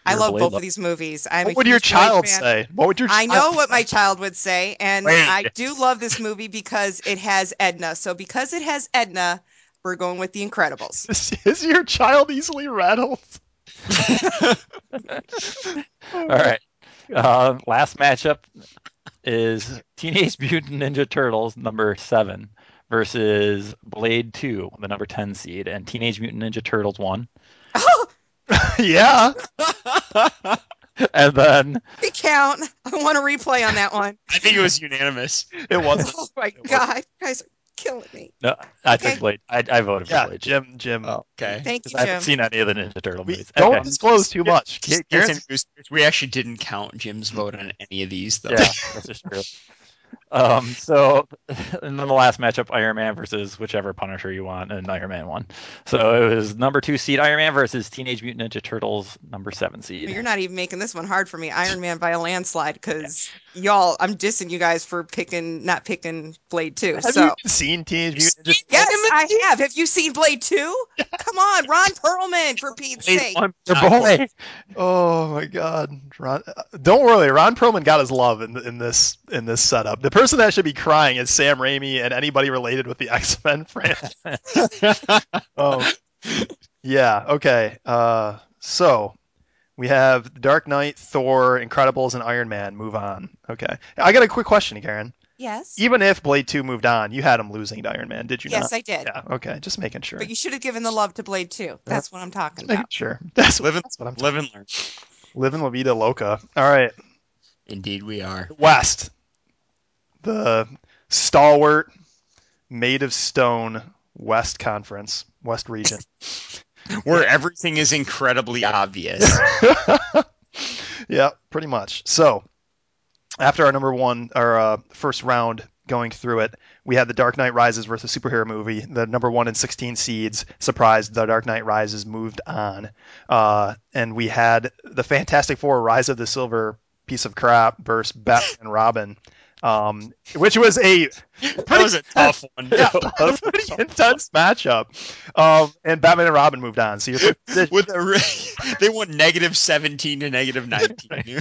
S4: I love both of these movies. I'm
S1: what would your child
S4: fan.
S1: say? What would your
S4: I know what my child would say, and
S3: Wait.
S4: I do love this movie because it has Edna. So because it has Edna, we're going with The Incredibles.
S1: Is, is your child easily rattled?
S2: All right. Uh, last matchup is Teenage Mutant Ninja Turtles number seven versus Blade Two, the number ten seed, and Teenage Mutant Ninja Turtles won.
S1: yeah.
S2: And then
S4: Recount. I want a replay on that one.
S3: I think it was unanimous.
S1: It was.
S4: Oh my god, you guys are killing me.
S2: no, I
S4: Okay.
S2: took Blade. I, I voted for
S1: Yeah,
S2: Blade.
S1: Jim. Jim.
S3: Oh, okay.
S4: Thank
S2: because
S4: you,
S2: I haven't
S4: Jim.
S2: seen any of the Ninja Turtle
S1: we
S2: movies.
S1: don't
S2: Okay.
S1: disclose too much.
S3: Just-
S1: Karen's-
S3: We actually didn't count Jim's vote on any of these, though.
S2: Yeah, this is true. Um, so, and then the last matchup, Iron Man versus whichever Punisher you want, and Iron Man won. So it was number two seed Iron Man versus Teenage Mutant Ninja Turtles number seven seed.
S4: You're not even making this one hard for me. Iron Man by a landslide because y'all, I'm dissing you guys for picking, not picking Blade 2.
S1: Have
S4: so.
S1: you seen Teenage Mutant Ninja
S4: Yes, I have. Have you seen Blade 2? Come on, Ron Perlman, for Pete's
S3: Blade
S4: sake.
S3: one,
S2: Your
S3: not
S2: boy.
S1: Oh my God, Ron! uh, Don't worry, Ron Perlman got his love in, in this in this setup. The person that should be crying is Sam Raimi and anybody related with the X Men franchise. oh, yeah. Okay. Uh, so we have Dark Knight, Thor, Incredibles, and Iron Man. Move on. Okay. I got a quick question, Karen.
S4: Yes.
S1: Even if Blade Two moved on, you had him losing to Iron Man, did you
S4: Yes,
S1: not?
S4: I did.
S1: Yeah. Okay. Just making sure.
S4: But you should have given the love to Blade 2. That's what I'm talking
S1: Just making
S4: about.
S1: sure. That's
S3: Live and,
S1: that's what I'm
S3: live and learn.
S1: living La Vida Loca. All right.
S3: Indeed, we are.
S1: West, the stalwart, made of stone West Conference, West Region.
S3: Where everything is incredibly obvious.
S1: yeah, pretty much. So, after our number one, our uh, first round going through it, we had the Dark Knight Rises versus superhero movie. The number one and 16 seeds, surprised, the Dark Knight Rises moved on. Uh, and we had the Fantastic Four Rise of the Silver piece of crap versus Batman and Robin. Um, which was a
S3: that was a tough one.
S1: yeah, a pretty intense matchup. Um, and Batman and Robin moved on. So your first,
S3: With a they went negative 17 to negative 19.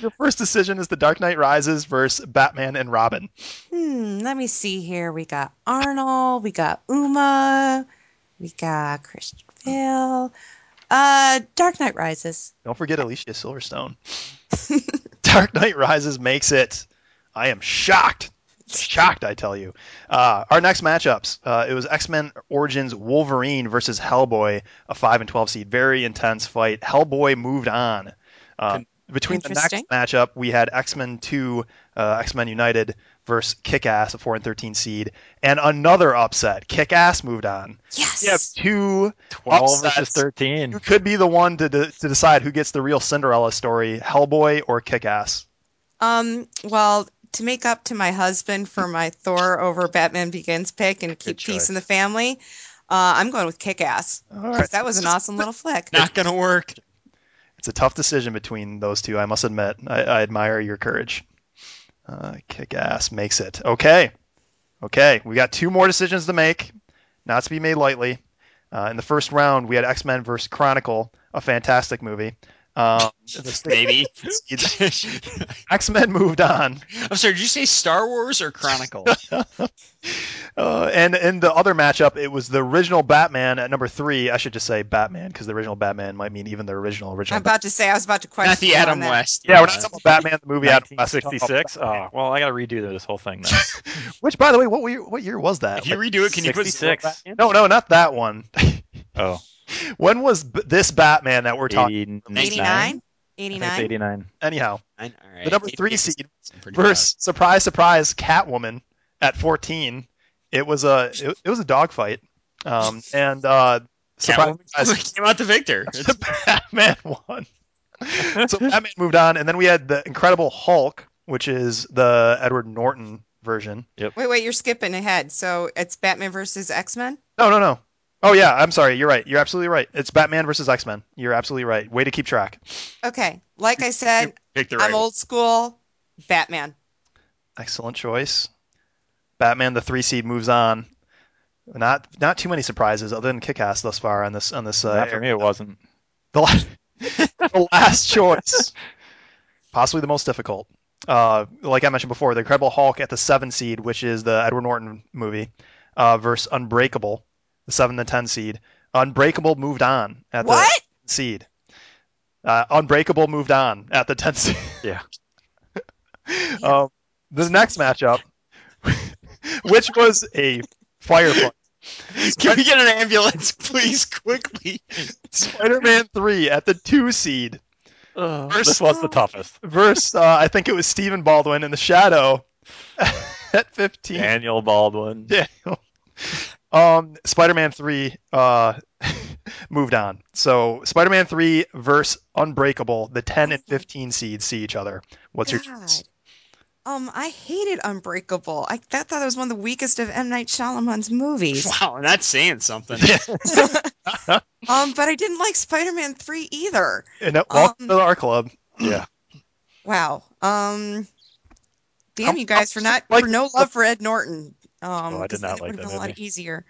S1: your first decision is The Dark Knight Rises versus Batman and Robin.
S4: Hmm, let me see here. We got Arnold, we got Uma, we got Christian Bale. Uh, Dark Knight Rises.
S1: Don't forget Alicia Silverstone. Dark Knight Rises makes it. I am shocked. Shocked, I tell you. Uh, our next matchups. Uh, it was X Men Origins Wolverine versus Hellboy, a five and twelve seed. Very intense fight. Hellboy moved on. Uh, between the next matchup, we had X Men Two, uh, X Men United versus Kick Ass, a four and thirteen seed, and another upset. Kick Ass moved on.
S4: Yes.
S1: You have two
S2: 12
S1: Upsets.
S2: versus 13.
S1: you could be the one to, de- to decide who gets the real Cinderella story, Hellboy or Kick-Ass.
S4: Um, well, to make up to my husband for my Thor over Batman Begins pick and keep peace in the family, uh, I'm going with Kick Ass.
S1: All right.
S4: That was an awesome little flick.
S3: Not going to work.
S1: It's a tough decision between those two, I must admit. I, I admire your courage. Uh, Kick-Ass makes it. Okay. Okay, we got two more decisions to make, not to be made lightly. Uh, in the first round, we had X Men versus Chronicle, a fantastic movie. Um,
S3: Maybe.
S1: X Men moved on,
S3: I'm sorry. Did you say Star Wars or Chronicle?
S1: uh, and in the other matchup, it was the original Batman at number three. I should just say Batman because the original Batman might mean even the original original.
S4: I'm about to say I was about to question.
S3: Not the Adam
S4: that.
S3: West.
S1: yeah, we're not talking about Batman the movie. Adam West.
S2: 1966. Oh, well, I got to redo this whole thing then.
S1: Which, by the way, what year, what year was that?
S3: If you
S1: Like-
S3: redo it, can you put
S2: 66.
S1: no, no, not that one.
S2: Oh,
S1: when was b- this Batman that we're talking?
S2: 89.
S4: 89? 89?
S2: it's 89.
S1: Anyhow,
S3: All right.
S1: the number three seed
S3: pretty
S1: versus surprise, surprise, Catwoman at 14. It was a it, it was a dogfight, um, and uh,
S3: bad.
S1: surprise, surprise,
S3: came out the victor.
S1: It's Batman won. so Batman moved on, and then we had the Incredible Hulk, which is the Edward Norton version. Yep.
S4: Wait, wait, you're skipping ahead. So it's Batman versus X Men?
S1: No, no, no. Oh yeah, I'm sorry. You're right. You're absolutely right. It's Batman versus X Men. You're absolutely right. Way to keep track.
S4: Okay. Like I said,
S3: Victor.
S4: I'm old school. Batman.
S1: Excellent choice. Batman, the three seed, moves on. Not not too many surprises other than Kick-Ass thus far on this on this. Uh,
S2: Not for me, it wasn't.
S1: the, last, the last choice, possibly the most difficult. Uh, like I mentioned before, the Incredible Hulk at the seven seed, which is the Edward Norton movie, uh, versus Unbreakable, the seven to ten seed. Unbreakable moved on at
S4: What?
S1: the seed. Uh, Unbreakable moved on at the ten seed.
S2: Yeah.
S1: um, the next matchup, which was a firefight.
S3: Can we get an ambulance, please, quickly?
S1: Spider-Man 3 at the 2 seed
S2: this was the toughest.
S1: versus, uh, I think it was Stephen Baldwin in the Shadow at 15.
S2: Daniel Baldwin.
S1: Daniel. Um, Spider-Man 3 uh, moved on. So Spider-Man 3 versus Unbreakable, the 10 and 15 seeds see each other. What's your
S4: God.
S1: choice?
S4: Um, I hated Unbreakable. I that thought it was one of the weakest of M Night Shyamalan's movies.
S3: Wow, and that's saying something.
S4: um, but I didn't like Spider-Man Three either.
S1: And, welcome
S4: Um,
S1: to our club.
S2: Yeah.
S4: Wow. Um, damn
S1: How-
S4: you guys for not
S1: like-
S4: for no love for Ed Norton. Um,
S2: Oh, I did
S4: 'cause then
S2: not like
S4: would have
S2: that
S4: been a lot easier.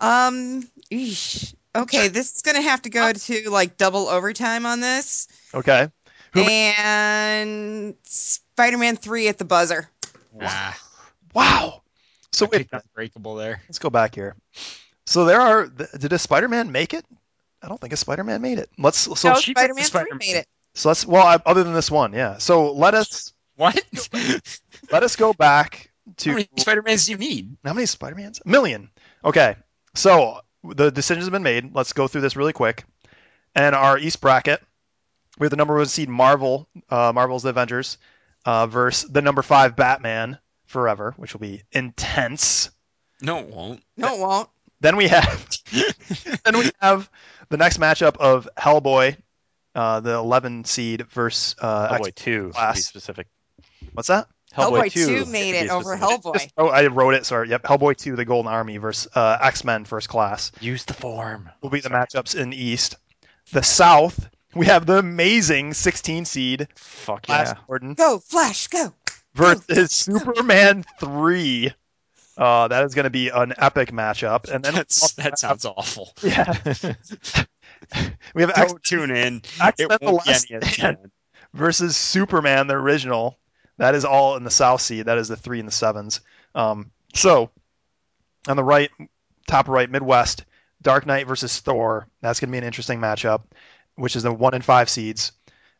S4: Um, eesh. okay, this is gonna have to go to like double overtime on this,
S1: Okay. Who-
S4: and Spider-Man Three at the buzzer.
S3: Wow.
S1: Wow. So
S3: I
S1: wait,
S3: picked Unbreakable there.
S1: let's go back here. So there are. th- Did a Spider-Man make it? I don't think a Spider-Man made it. Let's so
S4: no,
S3: she
S4: Spider-Man Three
S3: Spider-Man.
S4: made it.
S1: so let's well I, other than this one, yeah. So let us
S3: What?
S1: let us go back to
S3: How many Spider-Mans do you need?
S1: How many Spider-Mans? A million. Okay. So the decisions have been made. Let's go through this really quick. And our East bracket, we have the number one seed Marvel, uh, Marvel's The Avengers, uh, versus the number five Batman Forever, which will be intense.
S3: No, it won't.
S4: No, it won't.
S1: Then we have, then we have the next matchup of Hellboy, uh, the 11 seed versus uh,
S2: Hellboy
S1: X-
S2: 2, to be
S1: Class.
S2: specific.
S1: what's that?
S4: Hellboy,
S2: 2
S4: Two made it over
S2: specific.
S4: Hellboy.
S1: Oh, I wrote it. Sorry. Yep. Hellboy 2, the Golden Army versus uh, X Men First Class.
S2: Use the form.
S1: will be the matchups in the East. The South, we have the amazing 16 seed
S2: Fuck
S1: Flash
S2: yeah.
S1: Gordon
S4: Go Flash, go.
S1: versus Superman 3. Uh, that is going to be an epic matchup. And then
S3: That's, that sounds awful.
S1: yeah, we have X-
S3: Don't tune in.
S1: X-Men
S3: It won't be
S1: Last
S3: any of
S1: Stand
S3: that.
S1: versus Superman the original. That is all in the South seed. That is the three and the sevens. Um, so on the right, top right, Midwest, Dark Knight versus Thor. That's going to be an interesting matchup, which is the one and five seeds.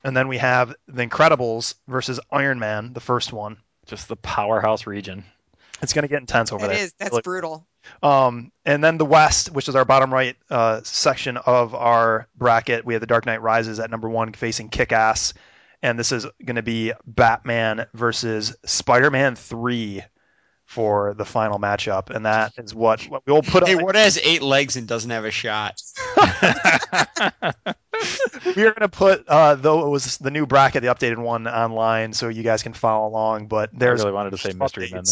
S1: And then we have the Incredibles versus Iron Man, the first one.
S2: Just the powerhouse region.
S1: It's going to get intense over
S4: It
S1: there.
S4: is. That's
S1: Really-
S4: brutal.
S1: Um, and then the West, which is our bottom right uh, section of our bracket, we have the Dark Knight Rises at number one facing Kick Ass. And this is going to be Batman versus Spider Man 3 for the final matchup. And that is what, what we'll put
S3: Hey,
S1: on.
S3: what has eight legs and doesn't have a shot?
S1: we are going to put, uh, though it was the new bracket, the updated one online, so you guys can follow along. But there's
S2: I
S1: there's
S2: really wanted to say Mystery Men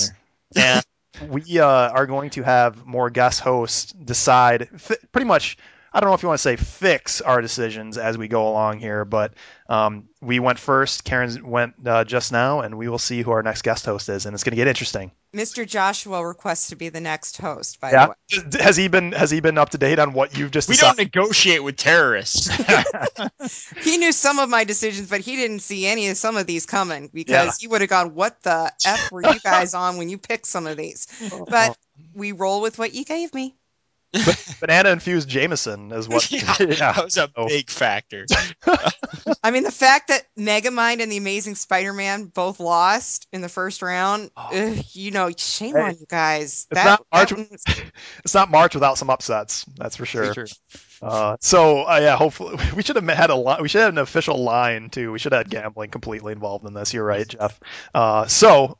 S2: there.
S1: and we uh, are going to have more guest hosts decide f- pretty much I don't know if you want to say fix our decisions as we go along here, but um, we went first. Karen went uh, just now, and we will see who our next guest host is, and it's going to get interesting.
S4: Mr. Joshua requests to be the next host. By
S1: Yeah,
S4: the way,
S1: has he been has he been up to date on what you've just
S3: We
S1: decided?
S3: don't negotiate with terrorists.
S4: he knew some of my decisions, but he didn't see any of some of these coming because
S1: Yeah.
S4: he would have gone, "What the f were you guys on when you picked some of these?" But we roll with what you gave me.
S1: Banana infused Jameson is what.
S3: yeah,
S2: Yeah.
S3: that was a
S1: Oh.
S3: big factor.
S4: I mean, the fact that Megamind and the Amazing Spider-Man both lost in the first round, ugh, you know, shame
S1: Hey,
S4: on you guys.
S1: it's not March-
S4: one was-
S1: It's not March without some upsets. That's for sure.
S2: True.
S1: Uh, so uh, yeah, hopefully we should have had a li- we should have an official line too. We should have had gambling completely involved in this. You're right, Jeff. Uh, so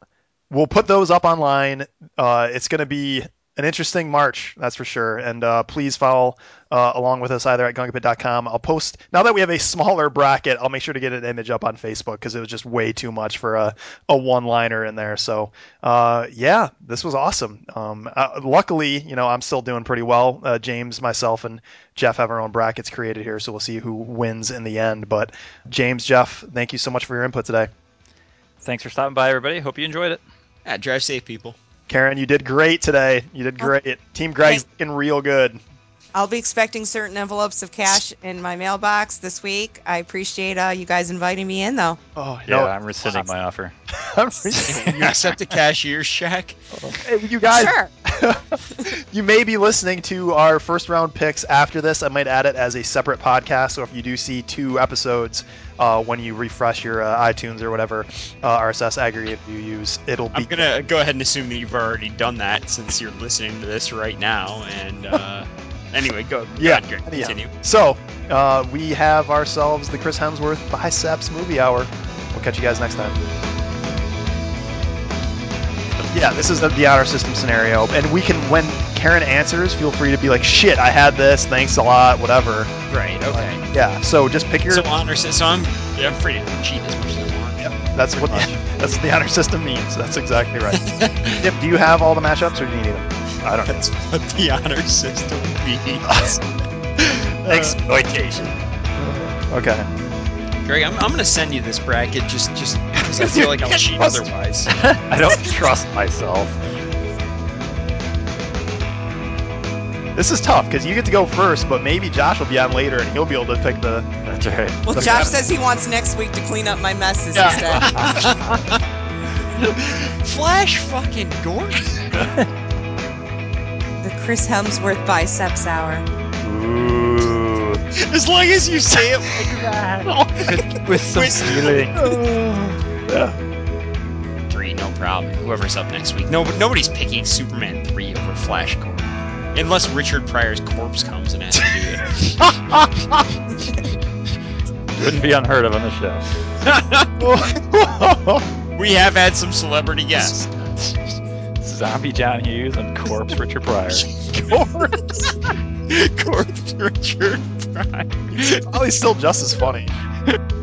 S1: we'll put those up online. Uh, it's going to be an interesting March, that's for sure. And uh, please follow uh, along with us either at gungapit.com. I'll post now that we have a smaller bracket. I'll make sure to get an image up on Facebook because it was just way too much for a, a one-liner in there. So uh, yeah, this was awesome. Um, uh, luckily, you know, I'm still doing pretty well. Uh, James, myself, and Jeff have our own brackets created here, so we'll see who wins in the end. But James, Jeff, thank you so much for your input today.
S2: Thanks for stopping by, everybody. Hope you enjoyed it.
S3: Yeah, drive safe, people.
S1: Karen, you did great today. You did great. Team Greg's looking real good.
S4: I'll be expecting certain envelopes of cash in my mailbox this week. I appreciate uh, you guys inviting me in, though.
S1: Oh,
S2: Yeah,
S1: no,
S2: I'm rescinding my offer.
S1: I'm rescinding.
S3: You accept a cashier's check?
S1: Hey, you guys,
S4: Sure.
S1: you may be listening to our first round picks after this. I might add it as a separate podcast. So if you do see two episodes uh, when you refresh your uh, iTunes or whatever uh, RSS aggregate you use, it'll be
S3: I'm gonna go ahead and assume that you've already done that since you're listening to this right now. And uh, anyway, go.
S1: Yeah,
S3: ahead, Greg,
S1: anyhow.
S3: continue.
S1: So uh, we have ourselves the Chris Hemsworth Biceps Movie Hour. We'll catch you guys next time. Yeah, this is the, the honor system scenario, and we can when Karen answers, feel free to be like, "Shit, I had this. Thanks a lot. Whatever."
S3: Right. Okay.
S1: Yeah. So just pick your.
S3: So honor system. So I'm, I'm free to cheat as much as I want.
S1: Yep, that's what that's what the honor system means. That's exactly right. Yep, do you have all the matchups, or do you need them? I don't know.
S3: That's what the honor system means.
S2: Exploitation.
S1: Uh, okay.
S3: Greg, I'm, I'm gonna send you this bracket just just because I feel like I'll cheat otherwise.
S2: I don't trust myself.
S1: This is tough because you get to go first, but maybe Josh will be on later and he'll be able to pick the.
S2: That's right.
S4: Well,
S1: The
S4: Josh
S1: best-
S4: says he wants next week to clean up my messes
S1: Yeah.
S4: instead.
S3: Flash fucking Gordon.
S4: the Chris Hemsworth Biceps Hour.
S2: Ooh.
S3: As long as you say it like that.
S2: With some
S3: With-
S2: feeling.
S3: Three, no problem. Whoever's up next week. No, nobody's picking Superman three over Flash Gordon, unless Richard Pryor's corpse comes and has to do it.
S2: Wouldn't be unheard of on the show.
S3: we have had some celebrity guests.
S2: Zombie John Hughes and Corpse Richard Pryor. Corpse.
S3: Corpse Richard Pryor.
S1: Probably still just as funny.